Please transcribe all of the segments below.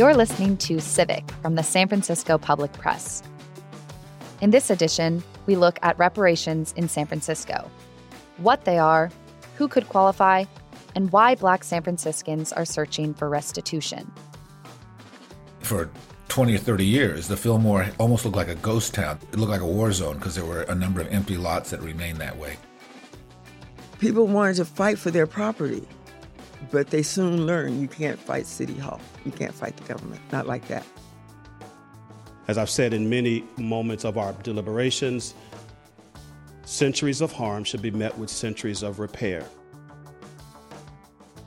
You're listening to Civic from the San Francisco Public Press. In this edition, we look at reparations in San Francisco what they are, who could qualify, and why Black San Franciscans are searching for restitution. For 20 or 30 years, the Fillmore almost looked like a ghost town. It looked like a war zone because there were a number of empty lots that remained that way. People wanted to fight for their property, but they soon learn you can't fight City Hall. You can't fight the government. Not like that. As I've said in many moments of our deliberations, centuries of harm should be met with centuries of repair.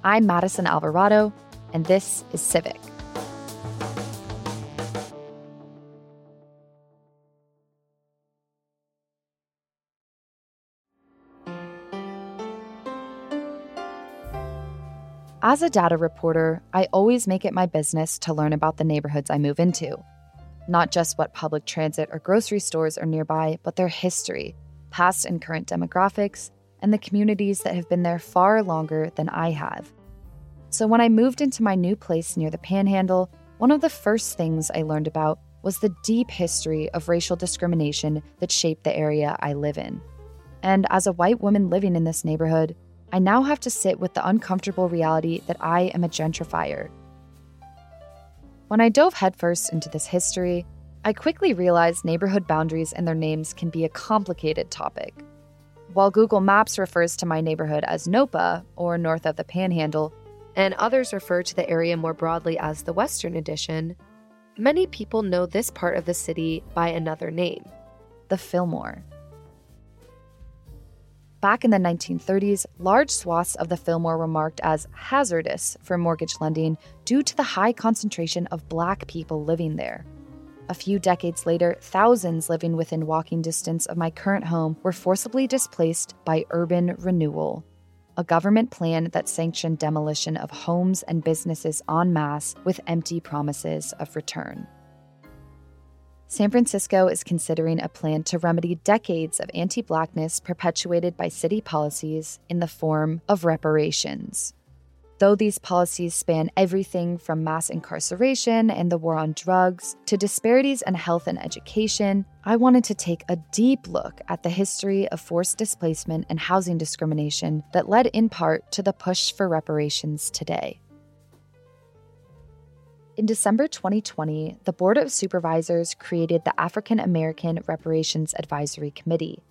I'm Madison Alvarado, and this is Civic. As a data reporter, I always make it my business to learn about the neighborhoods I move into. Not just what public transit or grocery stores are nearby, but their history, past and current demographics, and the communities that have been there far longer than I have. So when I moved into my new place near the Panhandle, one of the first things I learned about was the deep history of racial discrimination that shaped the area I live in. And as a white woman living in this neighborhood, I now have to sit with the uncomfortable reality that I am a gentrifier. When I dove headfirst into this history, I quickly realized neighborhood boundaries and their names can be a complicated topic. While Google Maps refers to my neighborhood as NOPA, or north of the Panhandle, and others refer to the area more broadly as the Western Addition, many people know this part of the city by another name the Fillmore. Back in the 1930s, large swaths of the Fillmore were marked as hazardous for mortgage lending due to the high concentration of black people living there. A few decades later, thousands living within walking distance of my current home were forcibly displaced by urban renewal, a government plan that sanctioned demolition of homes and businesses en masse with empty promises of return. San Francisco is considering a plan to remedy decades of anti blackness perpetuated by city policies in the form of reparations. Though these policies span everything from mass incarceration and the war on drugs to disparities in health and education, I wanted to take a deep look at the history of forced displacement and housing discrimination that led in part to the push for reparations today. In December 2020, the Board of Supervisors created the African American Reparations Advisory Committee.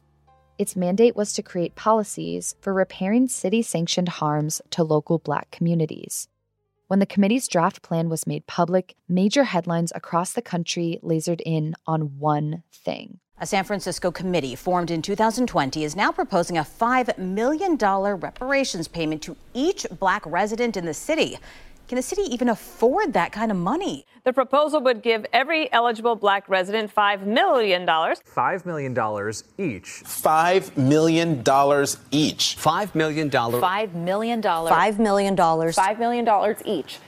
Its mandate was to create policies for repairing city sanctioned harms to local black communities. When the committee's draft plan was made public, major headlines across the country lasered in on one thing. A San Francisco committee formed in 2020 is now proposing a $5 million reparations payment to each black resident in the city. Can the city even afford that kind of money? The proposal would give every eligible black resident $5 million. $5 million each. $5 million each. $5 million. $5 million. $5 million. $5 million each.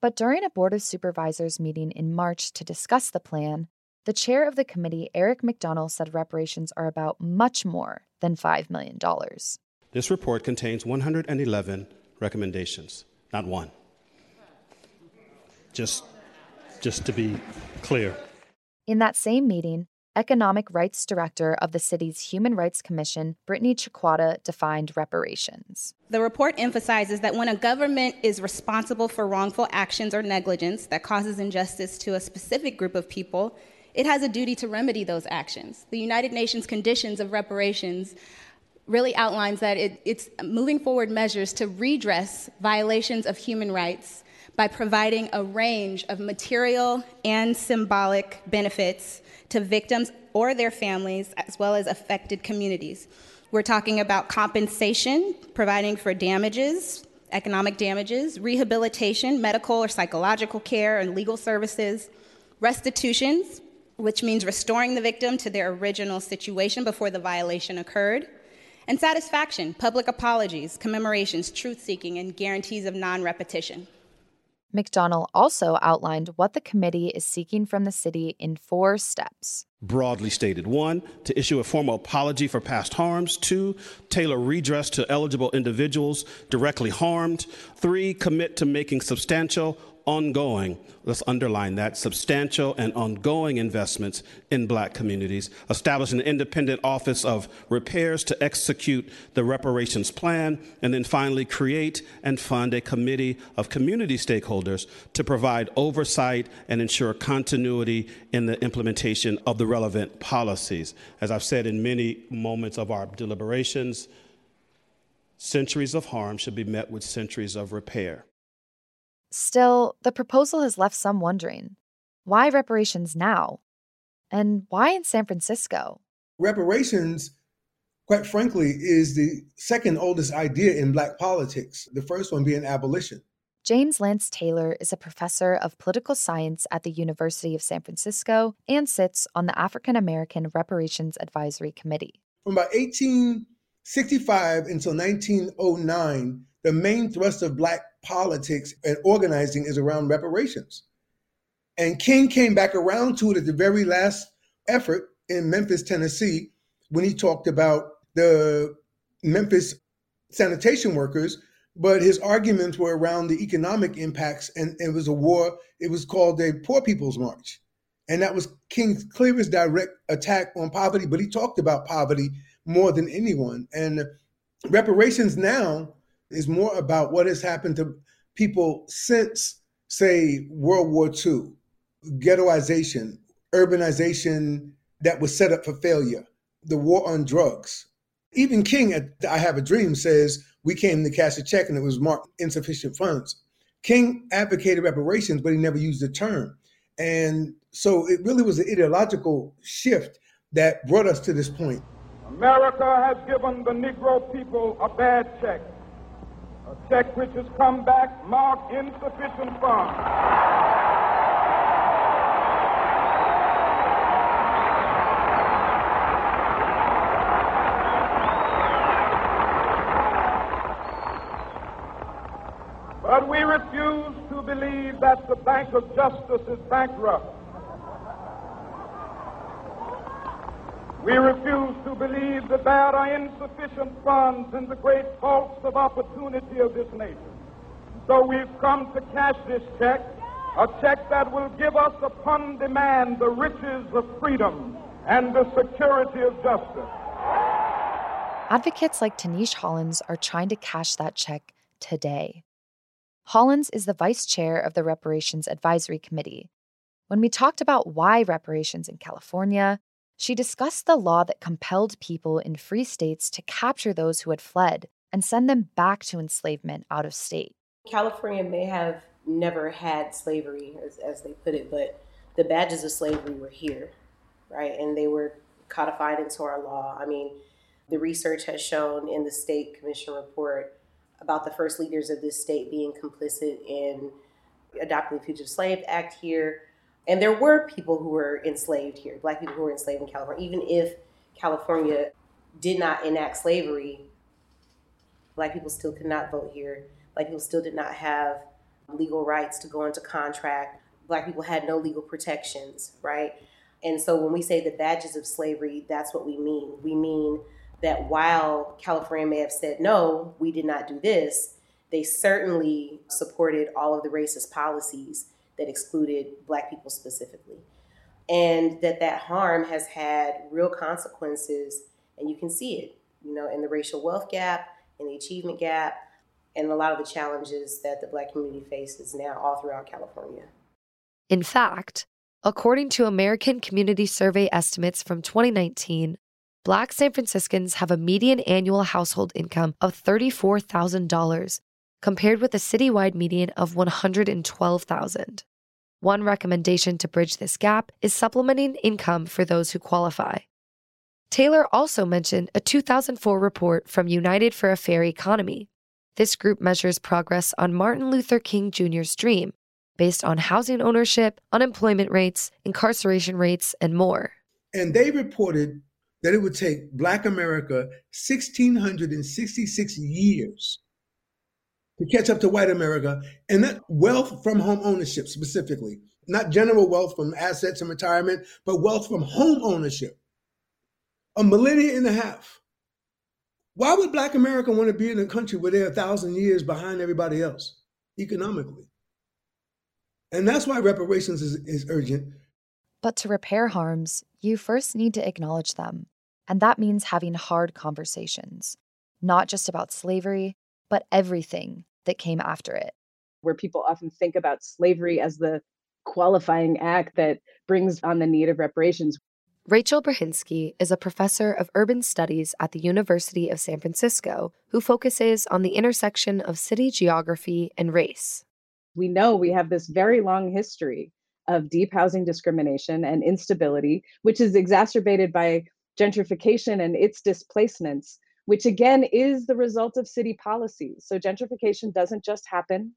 But during a Board of Supervisors meeting in March to discuss the plan, the chair of the committee, Eric McDonnell, said reparations are about much more than $5 million. This report contains 111 recommendations, not one just just to be clear. In that same meeting, Economic Rights Director of the city's Human Rights Commission, Brittany Chiquata, defined reparations. The report emphasizes that when a government is responsible for wrongful actions or negligence that causes injustice to a specific group of people, it has a duty to remedy those actions. The United Nations Conditions of Reparations really outlines that it, it's moving forward measures to redress violations of human rights by providing a range of material and symbolic benefits to victims or their families, as well as affected communities. We're talking about compensation, providing for damages, economic damages, rehabilitation, medical or psychological care, and legal services, restitutions, which means restoring the victim to their original situation before the violation occurred, and satisfaction, public apologies, commemorations, truth seeking, and guarantees of non repetition. McDonnell also outlined what the committee is seeking from the city in four steps. broadly stated. One, to issue a formal apology for past harms. Two, tailor redress to eligible individuals directly harmed. Three, commit to making substantial ongoing, let's underline that, substantial and ongoing investments in black communities, establish an independent office of repairs to execute the reparations plan, and then finally create and fund a committee of community stakeholders to provide oversight and ensure continuity in the implementation of the relevant policies. As I've said in many moments of our deliberations, centuries of harm should be met with centuries of repair. Still, the proposal has left some wondering why reparations now? And why in San Francisco? Reparations, quite frankly, is the second oldest idea in Black politics, the first one being abolition. James Lance Taylor is a professor of political science at the University of San Francisco and sits on the African American Reparations Advisory Committee. From about 1865 until 1909, the main thrust of Black politics and organizing is around reparations. And King came back around to it at the very last effort in Memphis, Tennessee, when he talked about the Memphis sanitation workers. But his arguments were around the economic impacts, and, and it was a war. It was called a Poor People's March. And that was King's clearest direct attack on poverty, but he talked about poverty more than anyone. And reparations now is more about what has happened to people since, say, World War II, ghettoization, urbanization that was set up for failure, the war on drugs. Even King at I Have a Dream says, We came to cash a check and it was marked insufficient funds. King advocated reparations, but he never used the term. And so it really was an ideological shift that brought us to this point. America has given the Negro people a bad check a check which has come back marked insufficient funds. But we refuse to believe that the Bank of Justice is bankrupt. We refuse to believe that there are insufficient funds in the great vaults of opportunity of this nation. So we've come to cash this check, a check that will give us upon demand the riches of freedom and the security of justice. Advocates like Tinisch Hollins are trying to cash that check today. Hollins is the vice chair of the Reparations Advisory Committee. When we talked about why reparations in California, she discussed the law that compelled people in free states to capture those who had fled and send them back to enslavement out of state. California may have never had slavery, as, as they put it, but the badges of slavery were here, right? And they were codified into our law. I mean, the research has shown in the state commission report about the first leaders of this state being complicit in adopting the Fugitive Slave Act here, and there were people who were enslaved here, black people who were enslaved in California. Even if California did not enact slavery, black people still could not vote here. Black people still did not have legal rights to go into contract. Black people had no legal protections, right? And so when we say the badges of slavery, that's what we mean. We mean that while California may have said, no, we did not do this, they certainly supported all of the racist policies that excluded black people specifically. And that that harm has had real consequences and you can see it you know in the racial wealth gap in the achievement gap and a lot of the challenges that the black community faces now all throughout california. In fact according to american community survey estimates from 2019 black san franciscans have a median annual household income of $34000 compared with a citywide median of 112,000. One recommendation to bridge this gap is supplementing income for those who qualify. Taylor also mentioned a 2004 report from United for a Fair Economy. This group measures progress on Martin Luther King Jr.'s dream based on housing ownership, unemployment rates, incarceration rates, and more. And they reported that it would take Black America 1,666 years to catch up to white America, and that wealth from home ownership specifically not general wealth from assets and retirement, but wealth from home ownership. A millennia and a half. Why would Black America want to be in a country where they're a thousand years behind everybody else economically? And that's why reparations is, is urgent. But to repair harms, you first need to acknowledge them. And that means having hard conversations, not just about slavery, but everything that came after it. Where people often think about slavery as the qualifying act that brings on the need of reparations. Rachel Brahinsky is a professor of urban studies at the University of San Francisco who focuses on the intersection of city geography and race. We know we have this very long history of deep housing discrimination and instability, which is exacerbated by gentrification and its displacements, which again is the result of city policies. So gentrification doesn't just happen.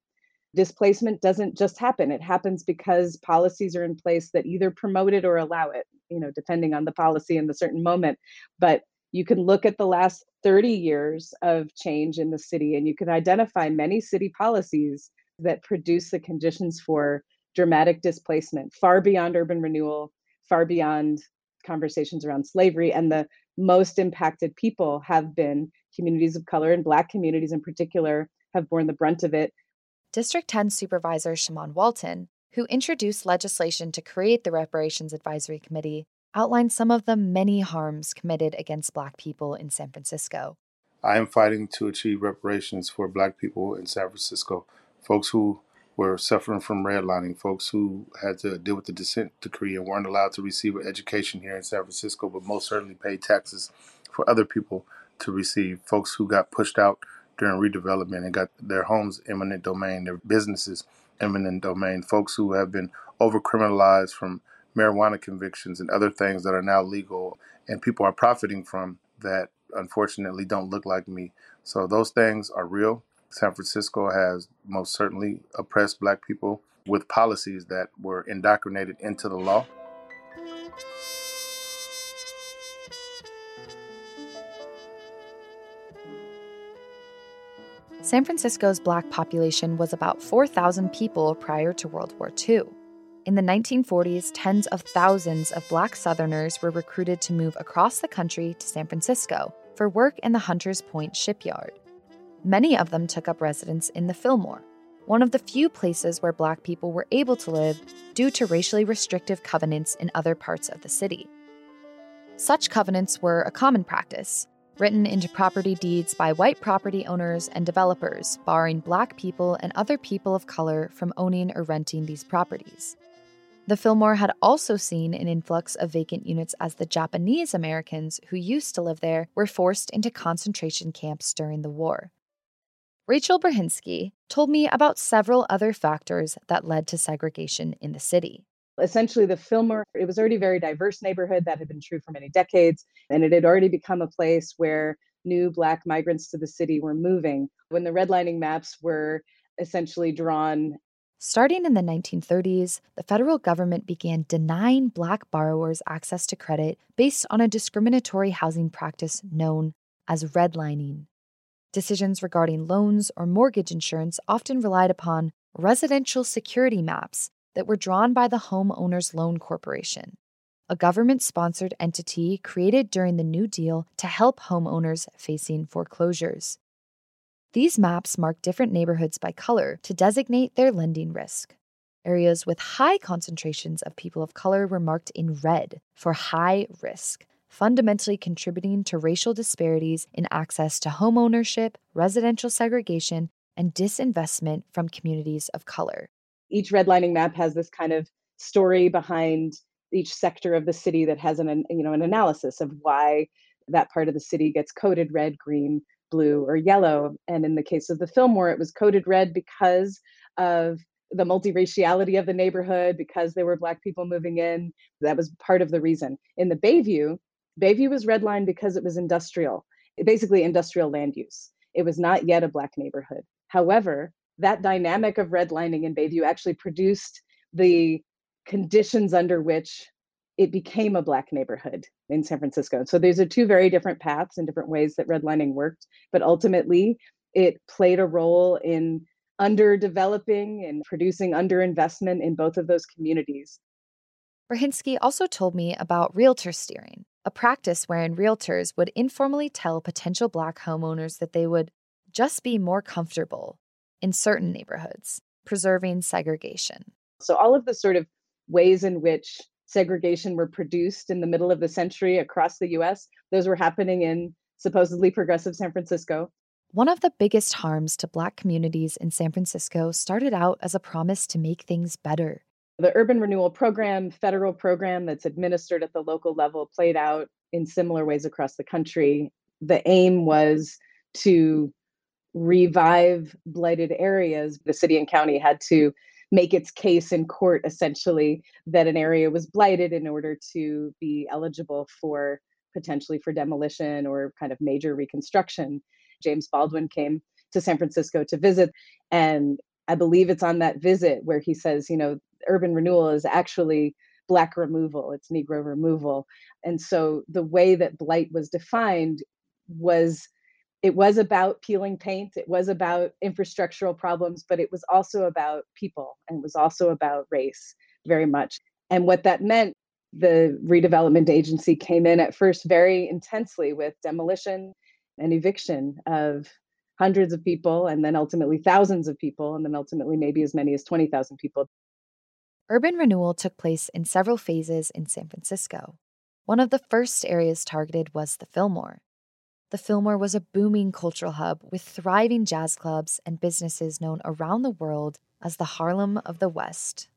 Displacement doesn't just happen. It happens because policies are in place that either promote it or allow it, you know, depending on the policy in the certain moment. But you can look at the last 30 years of change in the city and you can identify many city policies that produce the conditions for dramatic displacement, far beyond urban renewal, far beyond conversations around slavery. And the most impacted people have been communities of color and Black communities in particular have borne the brunt of it. District 10 Supervisor Shamann Walton, who introduced legislation to create the Reparations Advisory Committee, outlined some of the many harms committed against Black people in San Francisco. I am fighting to achieve reparations for Black people in San Francisco, folks who were suffering from redlining, folks who had to deal with the consent decree and weren't allowed to receive an education here in San Francisco, but most certainly paid taxes for other people to receive, folks who got pushed out during redevelopment and got their homes eminent domain, their businesses eminent domain, folks who have been over criminalized from marijuana convictions and other things that are now legal and people are profiting from that unfortunately don't look like me. So those things are real. San Francisco has most certainly oppressed black people with policies that were indoctrinated into the law. San Francisco's black population was about 4,000 people prior to World War II. In the 1940s, tens of thousands of black Southerners were recruited to move across the country to San Francisco for work in the Hunters Point shipyard. Many of them took up residence in the Fillmore, one of the few places where Black people were able to live due to racially restrictive covenants in other parts of the city. Such covenants were a common practice, written into property deeds by white property owners and developers, barring Black people and other people of color from owning or renting these properties. The Fillmore had also seen an influx of vacant units as the Japanese Americans who used to live there were forced into concentration camps during the war. Rachel Brahinsky told me about several other factors that led to segregation in the city. Essentially, the Fillmore, it was already a very diverse neighborhood that had been true for many decades, and it had already become a place where new Black migrants to the city were moving. When the redlining maps were essentially drawn, Starting in the 1930s, the federal government began denying Black borrowers access to credit based on a discriminatory housing practice known as redlining. Decisions regarding loans or mortgage insurance often relied upon residential security maps that were drawn by the Homeowners Loan Corporation, a government sponsored entity created during the New Deal to help homeowners facing foreclosures. These maps mark different neighborhoods by color to designate their lending risk. Areas with high concentrations of people of color were marked in red for high risk, fundamentally contributing to racial disparities in access to homeownership, residential segregation, and disinvestment from communities of color. Each redlining map has this kind of story behind each sector of the city that has an you know an analysis of why that part of the city gets coded red, green, blue, or yellow. And in the case of the Fillmore, it was coded red because of the multiraciality of the neighborhood, because there were Black people moving in. That was part of the reason. In the Bayview, Bayview was redlined because it was industrial, basically industrial land use. It was not yet a Black neighborhood. However, that dynamic of redlining in Bayview actually produced the conditions under which it became a Black neighborhood in San Francisco. So these are two very different paths and different ways that redlining worked, but ultimately it played a role in underdeveloping and producing underinvestment in both of those communities. Brahinsky also told me about realtor steering, a practice wherein realtors would informally tell potential Black homeowners that they would just be more comfortable in certain neighborhoods, preserving segregation. So, all of the sort of ways in which segregation were produced in the middle of the century across the US, those were happening in supposedly progressive San Francisco. One of the biggest harms to Black communities in San Francisco started out as a promise to make things better. The urban renewal program, federal program that's administered at the local level, played out in similar ways across the country. The aim was to revive blighted areas. The city and county had to make its case in court essentially that an area was blighted in order to be eligible for potentially for demolition or kind of major reconstruction. James Baldwin came to San Francisco to visit and I believe it's on that visit where he says, you know, urban renewal is actually black removal, it's negro removal. And so the way that blight was defined was it was about peeling paint it was about infrastructural problems but it was also about people and it was also about race very much and what that meant the redevelopment agency came in at first very intensely with demolition and eviction of hundreds of people and then ultimately thousands of people and then ultimately maybe as many as 20,000 people urban renewal took place in several phases in San Francisco one of the first areas targeted was the Fillmore the Fillmore was a booming cultural hub with thriving jazz clubs and businesses known around the world as the Harlem of the West.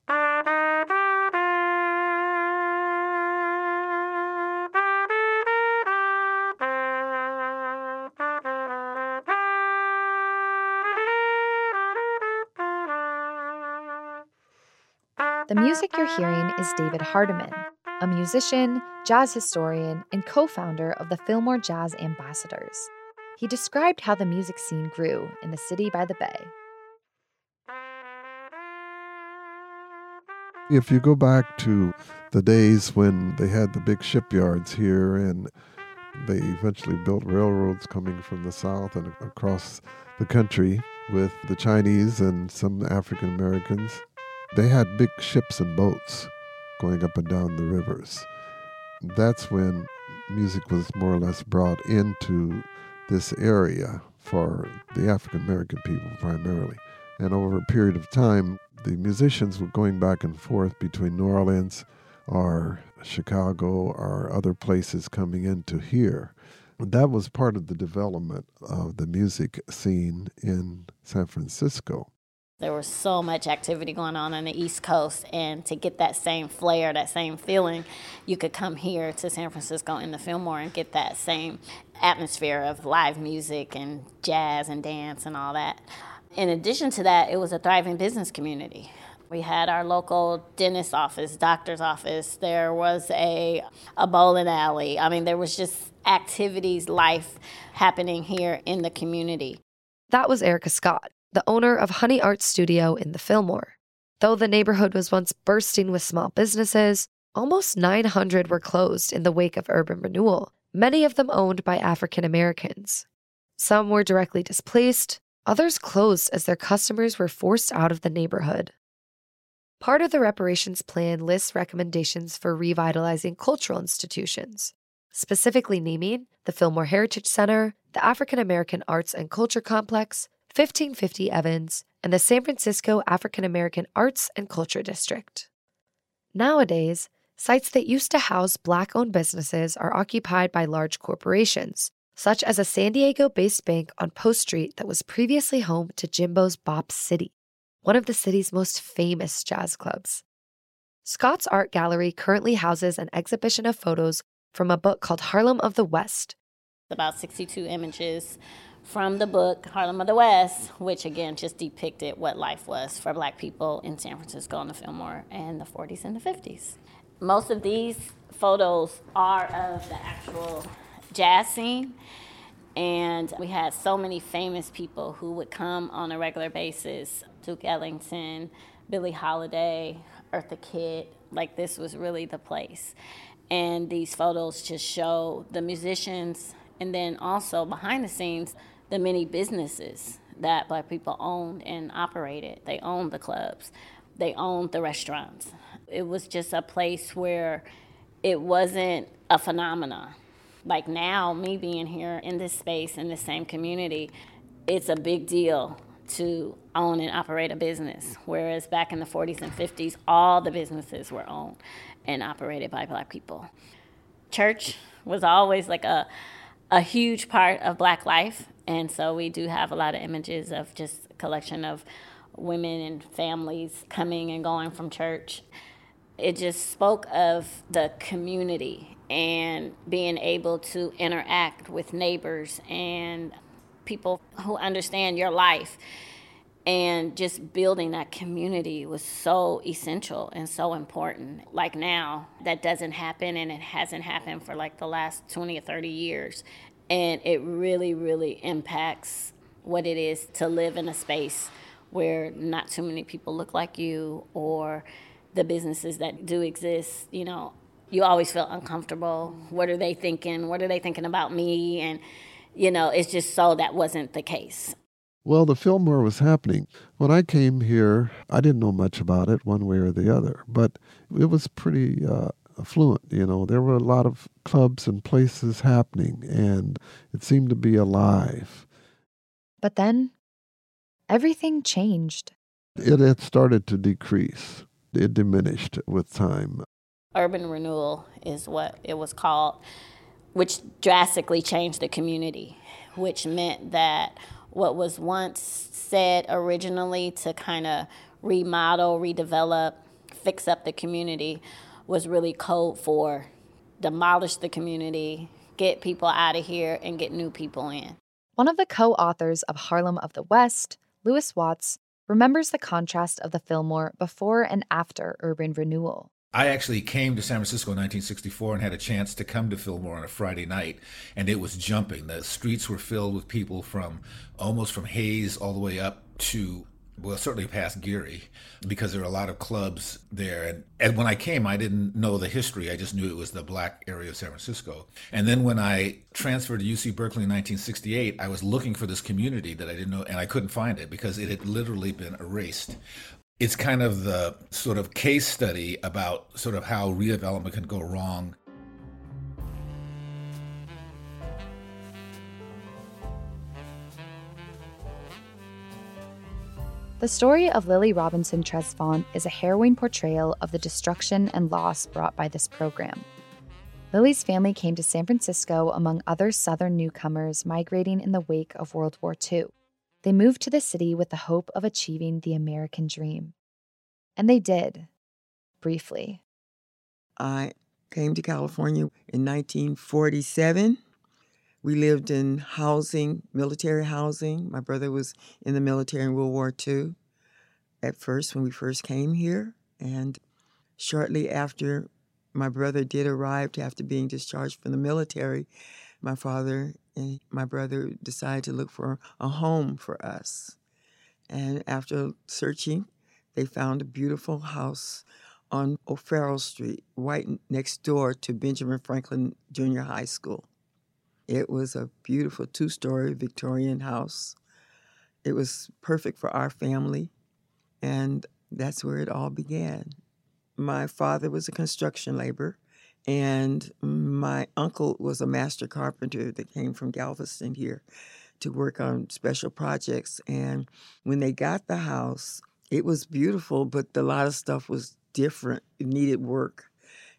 The music you're hearing is David Hardiman, a musician, jazz historian, and co founder of the Fillmore Jazz Ambassadors. He described how the music scene grew in the city by the bay. If you go back to the days when they had the big shipyards here and they eventually built railroads coming from the south and across the country with the Chinese and some African Americans, they had big ships and boats going up and down the rivers. That's when music was more or less brought into this area for the African American people primarily. And over a period of time, the musicians were going back and forth between New Orleans or Chicago or other places coming into here. That was part of the development of the music scene in San Francisco. There was so much activity going on on the East Coast, and to get that same flair, that same feeling, you could come here to San Francisco in the Fillmore and get that same atmosphere of live music and jazz and dance and all that. In addition to that, it was a thriving business community. We had our local dentist office, doctor's office. There was a, a bowling alley. I mean, there was just activities, life happening here in the community. That was Erica Scott, the owner of Honey Art Studio in the Fillmore. Though the neighborhood was once bursting with small businesses, almost 900 were closed in the wake of urban renewal, many of them owned by African Americans. Some were directly displaced, others closed as their customers were forced out of the neighborhood. Part of the reparations plan lists recommendations for revitalizing cultural institutions, specifically naming the Fillmore Heritage Center, the African American Arts and Culture Complex, 1550 Evans, and the San Francisco African American Arts and Culture District. Nowadays, sites that used to house Black owned businesses are occupied by large corporations, such as a San Diego based bank on Post Street that was previously home to Jimbo's Bop City, one of the city's most famous jazz clubs. Scott's Art Gallery currently houses an exhibition of photos from a book called Harlem of the West. About 62 images from the book Harlem of the West, which again just depicted what life was for black people in San Francisco in the Fillmore in the 40s and the 50s. Most of these photos are of the actual jazz scene. And we had so many famous people who would come on a regular basis Duke Ellington, Billie Holiday, Eartha Kitt. Like, this was really the place. And these photos just show the musicians and then also behind the scenes, the many businesses that black people owned and operated. They owned the clubs, they owned the restaurants. It was just a place where it wasn't a phenomenon. Like now, me being here in this space, in the same community, it's a big deal to own and operate a business. Whereas back in the 40s and 50s, all the businesses were owned and operated by black people. Church was always like a, a huge part of black life. And so we do have a lot of images of just a collection of women and families coming and going from church. It just spoke of the community and being able to interact with neighbors and people who understand your life. And just building that community was so essential and so important. Like now that doesn't happen and it hasn't happened for like the last 20 or 30 years and it really really impacts what it is to live in a space where not too many people look like you or the businesses that do exist you know you always feel uncomfortable. What are they thinking? What are they thinking about me? And you know it's just so that wasn't the case. Well, the Fillmore was happening. When I came here, I didn't know much about it one way or the other, but it was pretty uh, affluent. You know, there were a lot of clubs and places happening, and it seemed to be alive. But then everything changed. It had started to decrease, it diminished with time. Urban renewal is what it was called, which drastically changed the community, which meant that what was once said originally to kind of remodel, redevelop, fix up the community was really code for demolish the community, get people out of here, and get new people in. One of the co authors of Harlem of the West, Lewis Watts, remembers the contrast of the Fillmore before and after urban renewal. I actually came to San Francisco in 1964 and had a chance to come to Fillmore on a Friday night, and it was jumping. The streets were filled with people from almost from Hayes all the way up to well, certainly past Geary, because there are a lot of clubs there. And, and when I came, I didn't know the history. I just knew it was the black area of San Francisco. And then when I transferred to UC Berkeley in 1968, I was looking for this community that I didn't know, and I couldn't find it because it had literally been erased it's kind of the sort of case study about sort of how redevelopment can go wrong. The story of Lily Robinson Tresvant is a harrowing portrayal of the destruction and loss brought by this program. Lily's family came to San Francisco among other Southern newcomers migrating in the wake of World War II. They moved to the city with the hope of achieving the American dream. And they did, briefly. I came to California in 1947. We lived in housing, military housing. My brother was in the military in World War II at first when we first came here. And shortly after my brother did arrive after being discharged from the military, my father and my brother decided to look for a home for us. And after searching, they found a beautiful house on O'Farrell Street, right next door to Benjamin Franklin Junior High School. It was a beautiful two story Victorian house. It was perfect for our family, and that's where it all began. My father was a construction laborer, and my uncle was a master carpenter that came from Galveston here to work on special projects. And when they got the house, it was beautiful, but a lot of stuff was different. It needed work.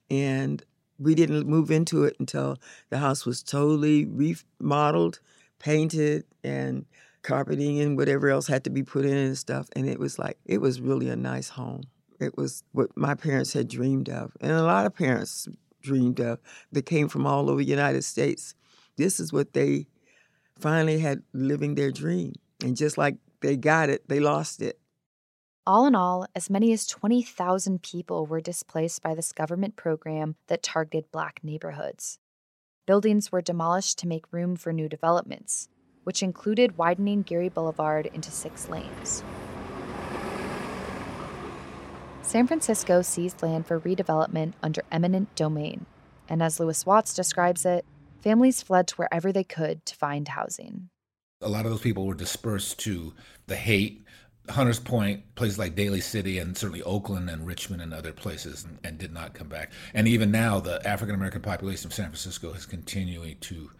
And we didn't move into it until the house was totally remodeled, painted, and carpeting and whatever else had to be put in and stuff. And it was like, it was really a nice home. It was what my parents had dreamed of, and a lot of parents dreamed of that came from all over the United States. This is what they finally had living their dream. And just like they got it, they lost it. All in all, as many as 20,000 people were displaced by this government program that targeted black neighborhoods. Buildings were demolished to make room for new developments, which included widening Geary Boulevard into six lanes. San Francisco seized land for redevelopment under eminent domain, and as Lewis Watts describes it, families fled to wherever they could to find housing. A lot of those people were dispersed to the Haight, Hunters Point, places like Daly City, and certainly Oakland and Richmond and other places, and, and did not come back. And even now, the African American population of San Francisco is continuing to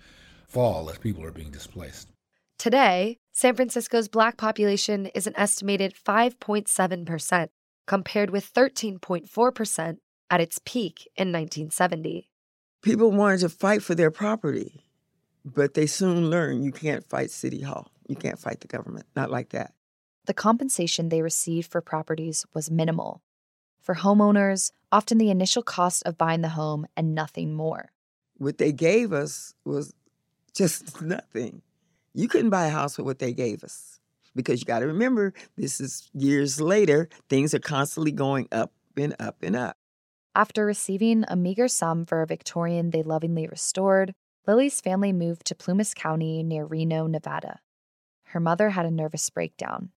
fall as people are being displaced. Today, San Francisco's black population is an estimated 5.7%, compared with 13.4% at its peak in 1970. People wanted to fight for their property, but they soon learned you can't fight City Hall. You can't fight the government. Not like that. The compensation they received for properties was minimal. For homeowners, often the initial cost of buying the home and nothing more. What they gave us was just nothing. You couldn't buy a house with what they gave us because you got to remember this is years later. Things are constantly going up and up and up. After receiving a meager sum for a Victorian they lovingly restored, Lily's family moved to Plumas County near Reno, Nevada. Her mother had a nervous breakdown.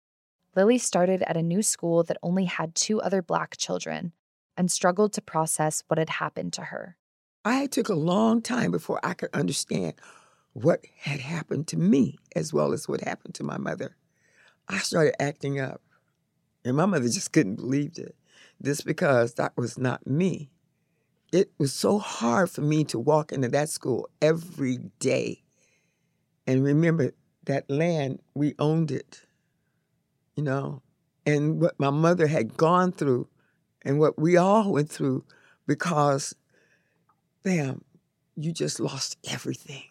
Lily started at a new school that only had two other black children and struggled to process what had happened to her. I took a long time before I could understand what had happened to me as well as what happened to my mother. I started acting up, and my mother just couldn't believe it. This because that was not me. It was so hard for me to walk into that school every day and remember that land, we owned it, you know, and what my mother had gone through and what we all went through because, bam, you just lost everything.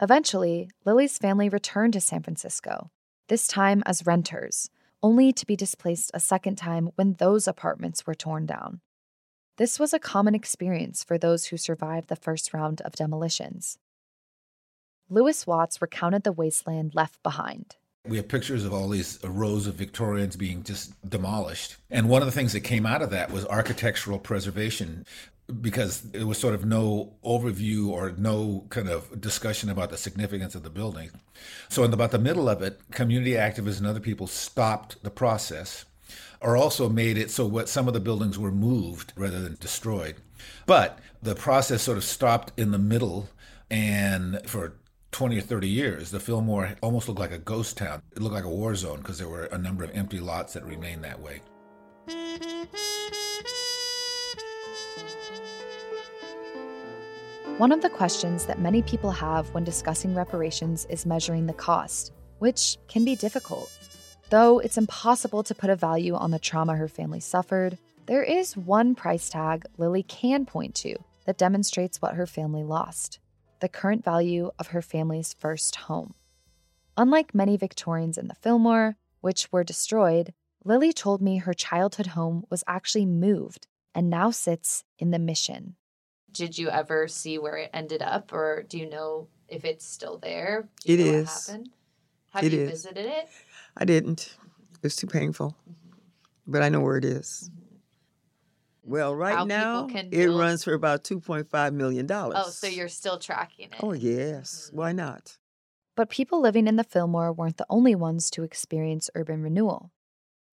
Eventually, Lily's family returned to San Francisco, this time as renters, only to be displaced a second time when those apartments were torn down. This was a common experience for those who survived the first round of demolitions. Lewis Watts recounted the wasteland left behind. We have pictures of all these uh, rows of Victorians being just demolished. And one of the things that came out of that was architectural preservation because there was sort of no overview or no kind of discussion about the significance of the building. So, in about the middle of it, community activists and other people stopped the process or also made it so what some of the buildings were moved rather than destroyed. But the process sort of stopped in the middle and for 20 or 30 years, the Fillmore almost looked like a ghost town. It looked like a war zone because there were a number of empty lots that remained that way. One of the questions that many people have when discussing reparations is measuring the cost, which can be difficult. Though it's impossible to put a value on the trauma her family suffered, there is one price tag Lily can point to that demonstrates what her family lost the current value of her family's first home. Unlike many Victorians in the Fillmore, which were destroyed, Lily told me her childhood home was actually moved and now sits in the mission. Did you ever see where it ended up, or do you know if it's still there? It know is. What happened? Have It you is. visited it? I didn't. It was too painful. Mm-hmm. But I know where it is. Mm-hmm. Well, right How now can it build- runs for about two point five million dollars. Oh, so you're still tracking it. Oh yes. Hmm. Why not? But people living in the Fillmore weren't the only ones to experience urban renewal.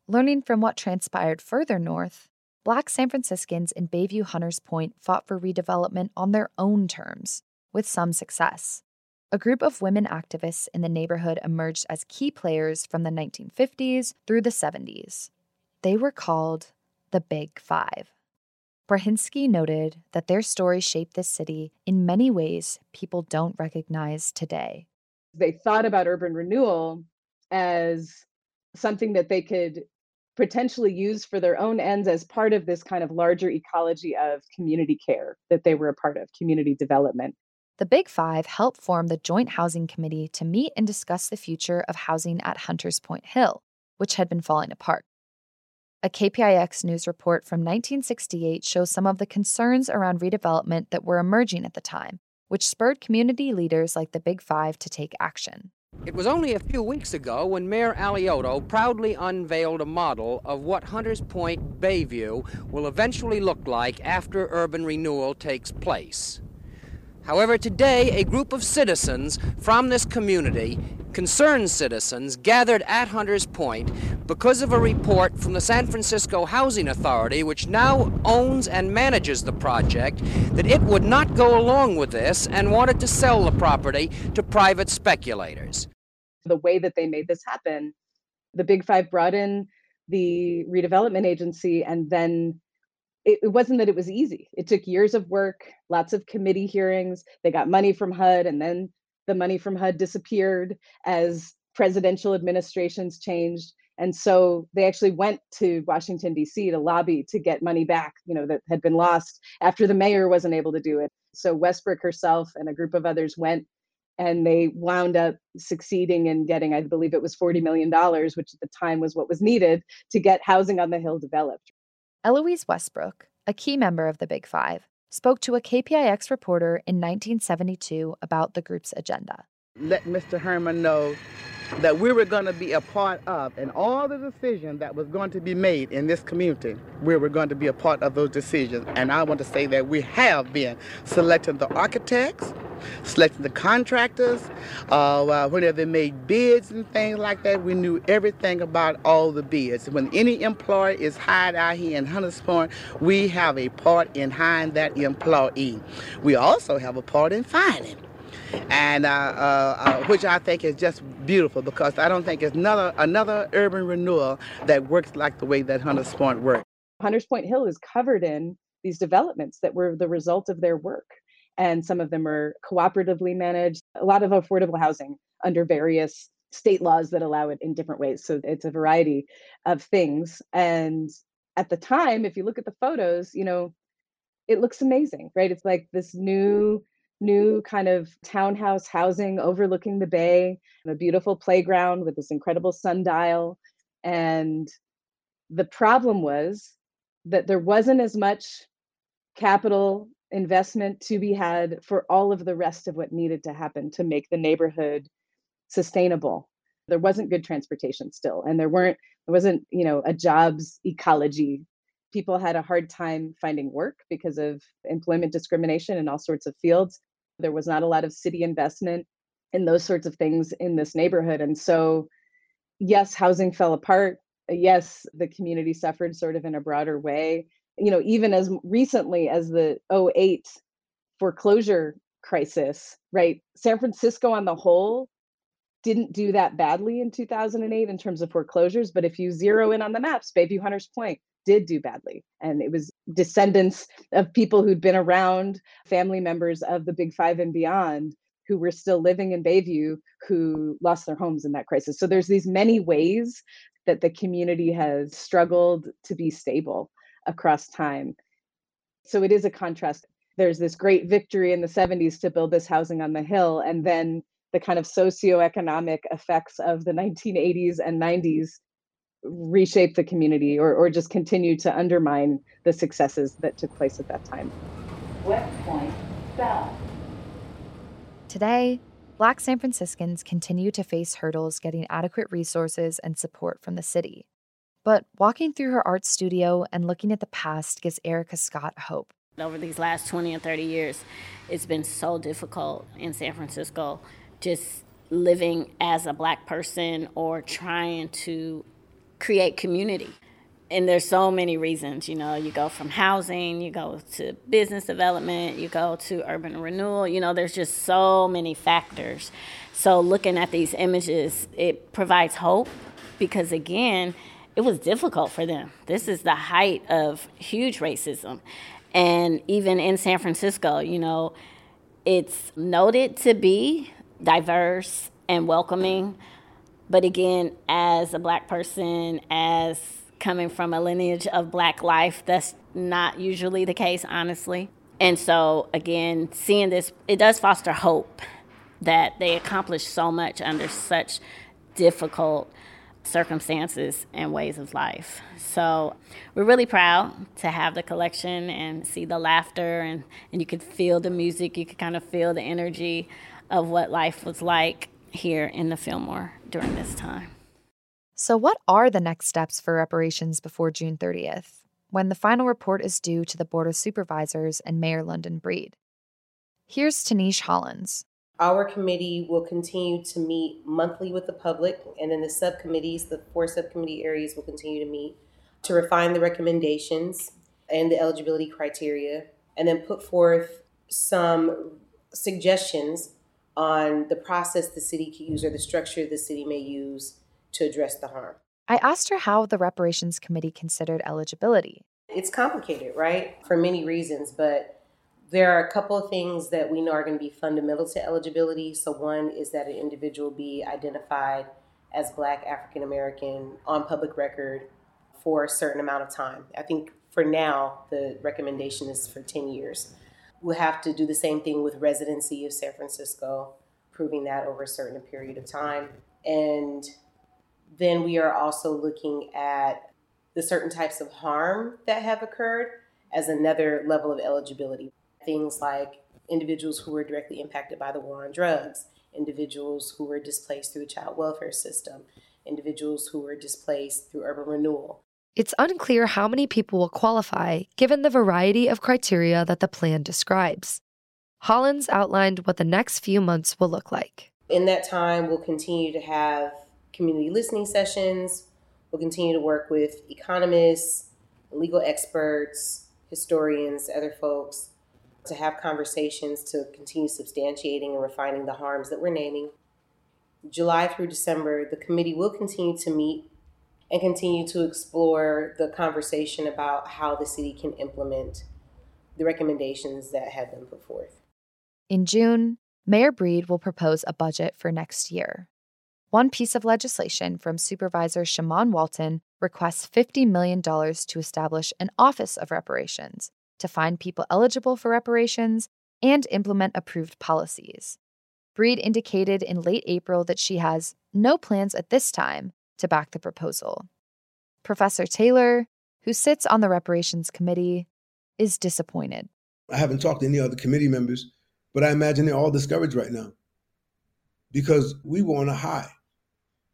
Learning from what transpired further north, Black San Franciscans in Bayview Hunters Point fought for redevelopment on their own terms, with some success. A group of women activists in the neighborhood emerged as key players from the 1950s through the 70s. They were called the Big Five. Brahinsky noted that their story shaped this city in many ways people don't recognize today. They thought about urban renewal as something that they could potentially use for their own ends as part of this kind of larger ecology of community care that they were a part of, community development. The Big Five helped form the Joint Housing Committee to meet and discuss the future of housing at Hunters Point Hill, which had been falling apart. A KPIX news report from 1968 shows some of the concerns around redevelopment that were emerging at the time, which spurred community leaders like the Big Five to take action. It was only a few weeks ago when Mayor Alioto proudly unveiled a model of what Hunters Point Bayview will eventually look like after urban renewal takes place. However, today a group of citizens from this community, concerned citizens, gathered at Hunters Point, because of a report from the San Francisco Housing Authority, which now owns and manages the project, that it would not go along with this and wanted to sell the property to private speculators. The way that they made this happen, the Big Five brought in the redevelopment agency and then it, it, wasn't that it was easy. It took years of work, lots of committee hearings. They got money from HUD, and then the money from HUD disappeared as presidential administrations changed. And so they actually went to Washington, D.C. to lobby to get money back, you know, that had been lost after the mayor wasn't able to do it. So Westbrook herself and a group of others went and they wound up succeeding in getting, I believe it was $40 million, which at the time was what was needed to get housing on the Hill developed. Eloise Westbrook, a key member of the Big Five, spoke to a KPIX reporter in 1972 about the group's agenda. Let Mr. Herman know that we were going to be a part of, and all the decisions that was going to be made in this community, we were going to be a part of those decisions. And I want to say that we have been selecting the architects, selecting the contractors. Uh, uh, whenever they made bids and things like that, we knew everything about all the bids. When any employee is hired out here in Hunters Point, we have a part in hiring that employee. We also have a part in finding and uh, uh, uh, which I think is just beautiful because I don't think it's another another urban renewal that works like the way that Hunters Point works. Hunters Point Hill is covered in these developments that were the result of their work, and some of them are cooperatively managed. A lot of affordable housing under various state laws that allow it in different ways. So it's a variety of things. And at the time, if you look at the photos, you know, it looks amazing, right? It's like this new new kind of townhouse housing overlooking the bay, a beautiful playground with this incredible sundial. And the problem was that there wasn't as much capital investment to be had for all of the rest of what needed to happen to make the neighborhood sustainable there wasn't good transportation still and there weren't there wasn't you know a jobs ecology people had a hard time finding work because of employment discrimination in all sorts of fields there was not a lot of city investment in those sorts of things in this neighborhood. And so, yes, housing fell apart. Uh, yes, the community suffered sort of in a broader way. You know, even as recently as the 08 foreclosure crisis, right? San Francisco on the whole didn't do that badly in 2008 in terms of foreclosures. But if you zero in on the maps, Bayview Hunters Point, did do badly. And it was descendants of people who'd been around, family members of the Big Five and beyond, who were still living in Bayview who lost their homes in that crisis. So there's these many ways that the community has struggled to be stable across time. So it is a contrast. There's this great victory in the 70s to build this housing on the hill, and then the kind of socioeconomic effects of the 1980s and 90s reshape the community or, or just continue to undermine the successes that took place at that time. West Point South. Today, Black San Franciscans continue to face hurdles getting adequate resources and support from the city. But walking through her art studio and looking at the past gives Erica Scott hope. Over these last 20 and 30 years, it's been so difficult in San Francisco just living as a black person or trying to create community. And there's so many reasons, you know, you go from housing, you go to business development, you go to urban renewal, you know, there's just so many factors. So looking at these images, it provides hope because again, it was difficult for them. This is the height of huge racism. And even in San Francisco, you know, it's noted to be diverse and welcoming but again, as a black person, as coming from a lineage of black life, that's not usually the case, honestly. And so, again, seeing this, it does foster hope that they accomplished so much under such difficult circumstances and ways of life. So we're really proud to have the collection and see the laughter and, and you could feel the music, you could kind of feel the energy of what life was like here in the Fillmore during this time. So, what are the next steps for reparations before June 30th, when the final report is due to the Board of Supervisors and Mayor London Breed? Here's Tinisch Hollins. Our committee will continue to meet monthly with the public, and then the subcommittees, the four subcommittee areas, will continue to meet to refine the recommendations and the eligibility criteria, and then put forth some suggestions on the process the city can use or the structure the city may use to address the harm. I asked her how the reparations committee considered eligibility. It's complicated, right? For many reasons, but there are a couple of things that we know are going to be fundamental to eligibility. So, one is that an individual be identified as Black African American on public record for a certain amount of time. I think for now, the recommendation is for 10 years. We'll have to do the same thing with residency of San Francisco, proving that over a certain period of time. And then we are also looking at the certain types of harm that have occurred as another level of eligibility. Things like individuals who were directly impacted by the war on drugs, individuals who were displaced through the child welfare system, individuals who were displaced through urban renewal. It's unclear how many people will qualify given the variety of criteria that the plan describes. Hollins outlined what the next few months will look like. In that time, we'll continue to have community listening sessions. We'll continue to work with economists, legal experts, historians, other folks to have conversations to continue substantiating and refining the harms that we're naming. July through December, the committee will continue to meet and continue to explore the conversation about how the city can implement the recommendations that have been put forth. In June, Mayor Breed will propose a budget for next year. One piece of legislation from Supervisor Shamann Walton requests $50 million to establish an Office of Reparations to find people eligible for reparations and implement approved policies. Breed indicated in late April that she has no plans at this time to back the proposal. Professor Taylor, who sits on the reparations committee, is disappointed. I haven't talked to any other committee members, but I imagine they're all discouraged right now because we were on a high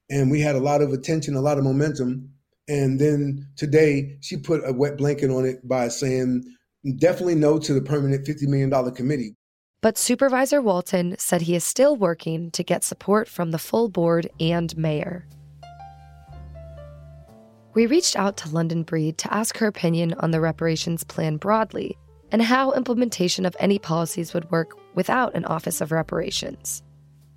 and we had a lot of attention, a lot of momentum. And then today she put a wet blanket on it by saying definitely no to the permanent $50 million committee. But Supervisor Walton said he is still working to get support from the full board and mayor. We reached out to London Breed to ask her opinion on the reparations plan broadly and how implementation of any policies would work without an Office of Reparations.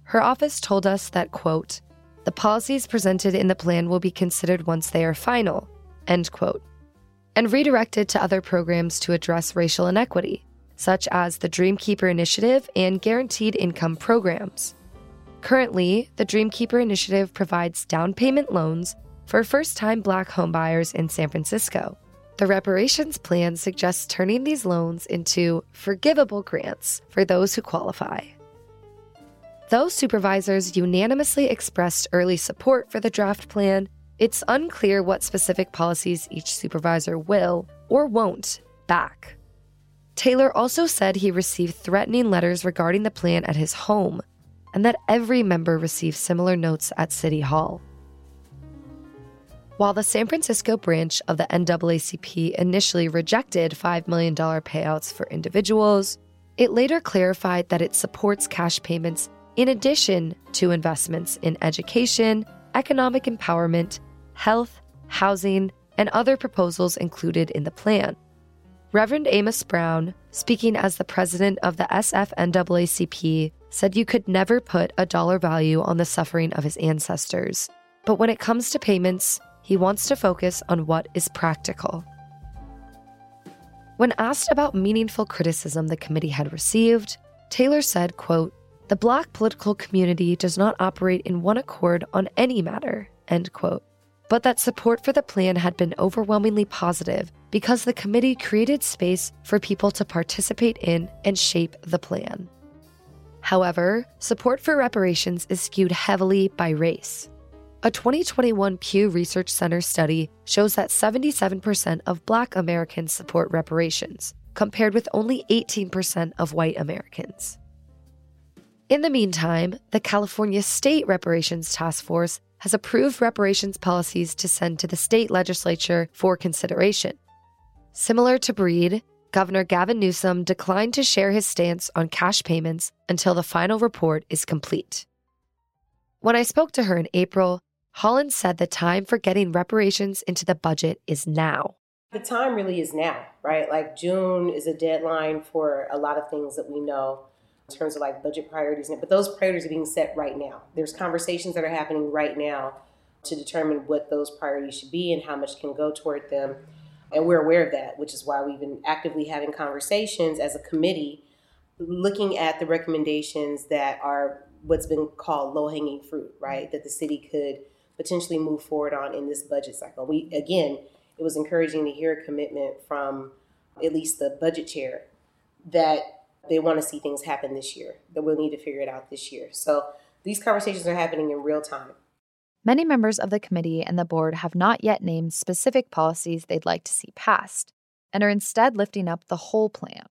Her office told us that, quote, the policies presented in the plan will be considered once they are final, end quote, and redirected to other programs to address racial inequity, such as the Dreamkeeper Initiative and Guaranteed Income programs. Currently, the Dreamkeeper Initiative provides down payment loans for first time black homebuyers in San Francisco. The reparations plan suggests turning these loans into forgivable grants for those who qualify. Though supervisors unanimously expressed early support for the draft plan, it's unclear what specific policies each supervisor will or won't back. Taylor also said he received threatening letters regarding the plan at his home and that every member received similar notes at City Hall. While the San Francisco branch of the NAACP initially rejected $5 million payouts for individuals, it later clarified that it supports cash payments in addition to investments in education, economic empowerment, health, housing, and other proposals included in the plan. Reverend Amos Brown, speaking as the president of the SFNAACP, said you could never put a dollar value on the suffering of his ancestors. But when it comes to payments, he wants to focus on what is practical. When asked about meaningful criticism the committee had received, Taylor said, quote, "The black political community does not operate in one accord on any matter." End quote. But that support for the plan had been overwhelmingly positive because the committee created space for people to participate in and shape the plan. However, support for reparations is skewed heavily by race. A 2021 Pew Research Center study shows that 77% of Black Americans support reparations, compared with only 18% of white Americans. In the meantime, the California State Reparations Task Force has approved reparations policies to send to the state legislature for consideration. Similar to Breed, Governor Gavin Newsom declined to share his stance on cash payments until the final report is complete. When I spoke to her in April, Hollins said the time for getting reparations into the budget is now. The time really is now, right? Like June is a deadline for a lot of things that we know in terms of like budget priorities, but those priorities are being set right now. There's conversations that are happening right now to determine what those priorities should be and how much can go toward them. And we're aware of that, which is why we've been actively having conversations as a committee looking at the recommendations that are what's been called low hanging fruit, right? That the city could potentially move forward on in this budget cycle. We, again, it was encouraging to hear a commitment from at least the budget chair that they want to see things happen this year, that we'll need to figure it out this year. So these conversations are happening in real time. Many members of the committee and the board have not yet named specific policies they'd like to see passed and are instead lifting up the whole plan.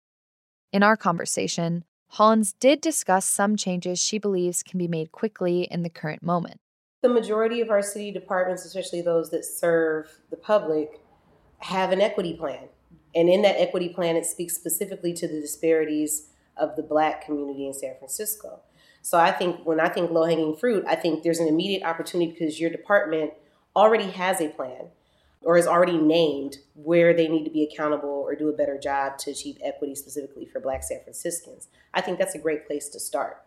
In our conversation, Hollins did discuss some changes she believes can be made quickly in the current moment. The majority of our city departments, especially those that serve the public, have an equity plan. And in that equity plan, it speaks specifically to the disparities of the black community in San Francisco. So I think when I think low hanging fruit, I think there's an immediate opportunity because your department already has a plan or is already named where they need to be accountable or do a better job to achieve equity specifically for black San Franciscans. I think that's a great place to start.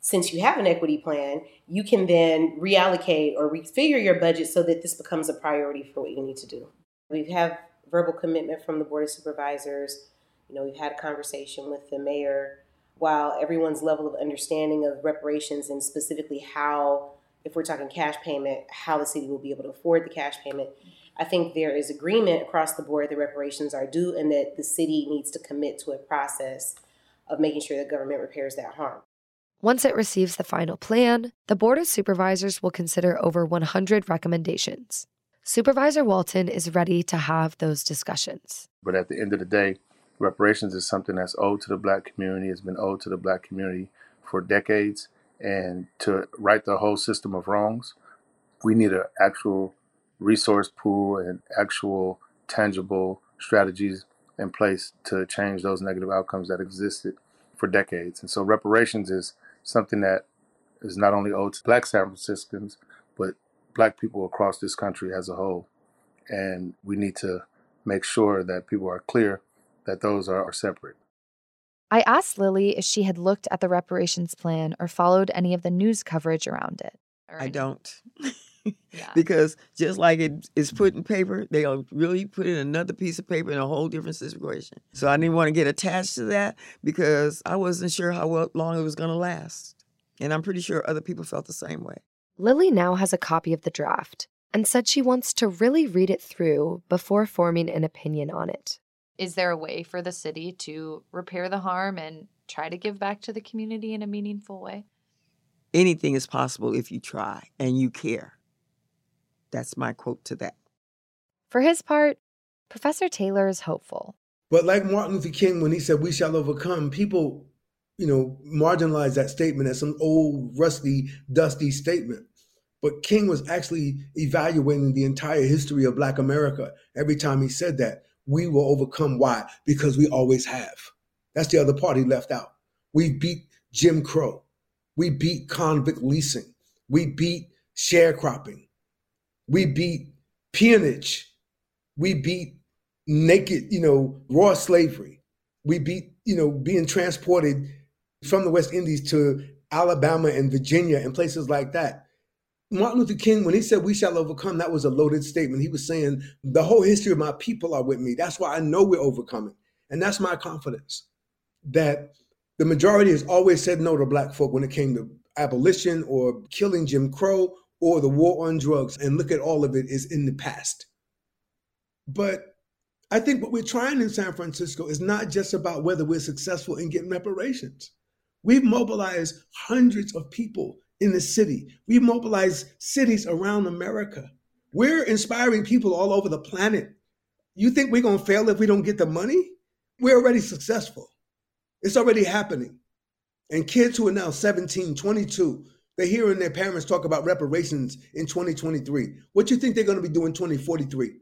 Since you have an equity plan, you can then reallocate or refigure your budget so that this becomes a priority for what you need to do. We have verbal commitment from the Board of Supervisors. You know, we've had a conversation with the mayor while everyone's level of understanding of reparations and specifically how, if we're talking cash payment, how the city will be able to afford the cash payment, I think there is agreement across the board that reparations are due and that the city needs to commit to a process of making sure the government repairs that harm. Once it receives the final plan, the Board of Supervisors will consider over 100 recommendations. Supervisor Walton is ready to have those discussions. But at the end of the day, reparations is something that's owed to the black community, it's been owed to the black community for decades. And to right the whole system of wrongs, we need an actual resource pool and actual tangible strategies in place to change those negative outcomes that existed for decades. And so reparations is something that is not only owed to black San Franciscans, but black people across this country as a whole. And we need to make sure that people are clear that those are, are separate. I asked Lily if she had looked at the reparations plan or followed any of the news coverage around it. I don't. yeah. because just like it is put in paper, they'll really put in another piece of paper in a whole different situation. So I didn't want to get attached to that because I wasn't sure how long it was going to last. And I'm pretty sure other people felt the same way. Lily now has a copy of the draft and said she wants to really read it through before forming an opinion on it is there a way for the city to repair the harm and try to give back to the community in a meaningful way? Anything is possible if you try and you care. That's my quote to that. For his part, Professor Taylor is hopeful. But like Martin Luther King, when he said, We shall overcome, people, you know, marginalize that statement as some old, rusty, dusty statement. But King was actually evaluating the entire history of Black America every time he said that we will overcome. Why? Because we always have. That's the other part he left out. We beat Jim Crow. We beat convict leasing. We beat sharecropping. We beat peonage. We beat naked, you know, raw slavery. We beat, you know, being transported from the West Indies to Alabama and Virginia and places like that. Martin Luther King, when he said we shall overcome, that was a loaded statement. He was saying the whole history of my people are with me. That's why I know we're overcoming. And that's my confidence that the majority has always said no to black folk when it came to abolition or killing Jim Crow or the war on drugs. And look at all of it is in the past. But I think what we're trying in San Francisco is not just about whether we're successful in getting reparations. We've mobilized hundreds of people in the city. We mobilize cities around America. We're inspiring people all over the planet. You think we're going to fail if we don't get the money? We're already successful. It's already happening. And kids who are now 17, 22, they're hearing their parents talk about reparations in 2023. What do you think they're going to be doing 2043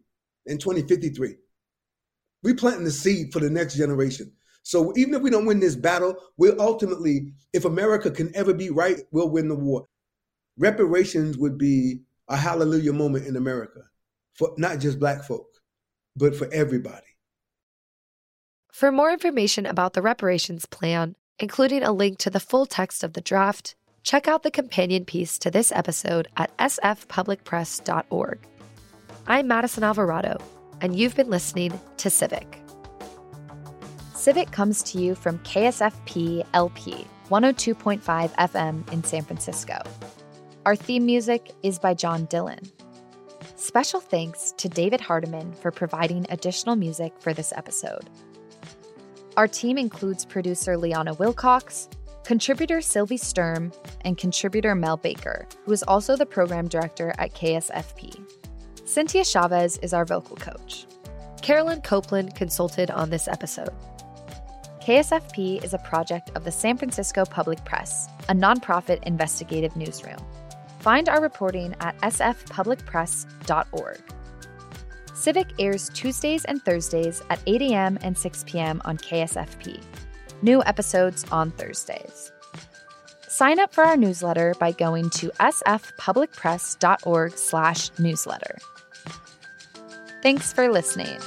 and 2053? We planting the seed for the next generation. So even if we don't win this battle, we'll ultimately, if America can ever be right, we'll win the war. Reparations would be a hallelujah moment in America for not just black folk, but for everybody. For more information about the reparations plan, including a link to the full text of the draft, check out the companion piece to this episode at sfpublicpress.org. I'm Madison Alvarado, and you've been listening to Civic. Civic comes to you from KSFP LP 102.5 FM in San Francisco. Our theme music is by John Dillon. Special thanks to David Hardiman for providing additional music for this episode. Our team includes producer Liana Wilcox, contributor Sylvie Sturm, and contributor Mel Baker, who is also the program director at KSFP. Cynthia Chavez is our vocal coach. Carolyn Copeland consulted on this episode. KSFP is a project of the San Francisco Public Press, a nonprofit investigative newsroom. Find our reporting at sfpublicpress.org. Civic airs Tuesdays and Thursdays at 8 a.m. and 6 p.m. on KSFP. New episodes on Thursdays. Sign up for our newsletter by going to sfpublicpress.org/newsletter. Thanks for listening.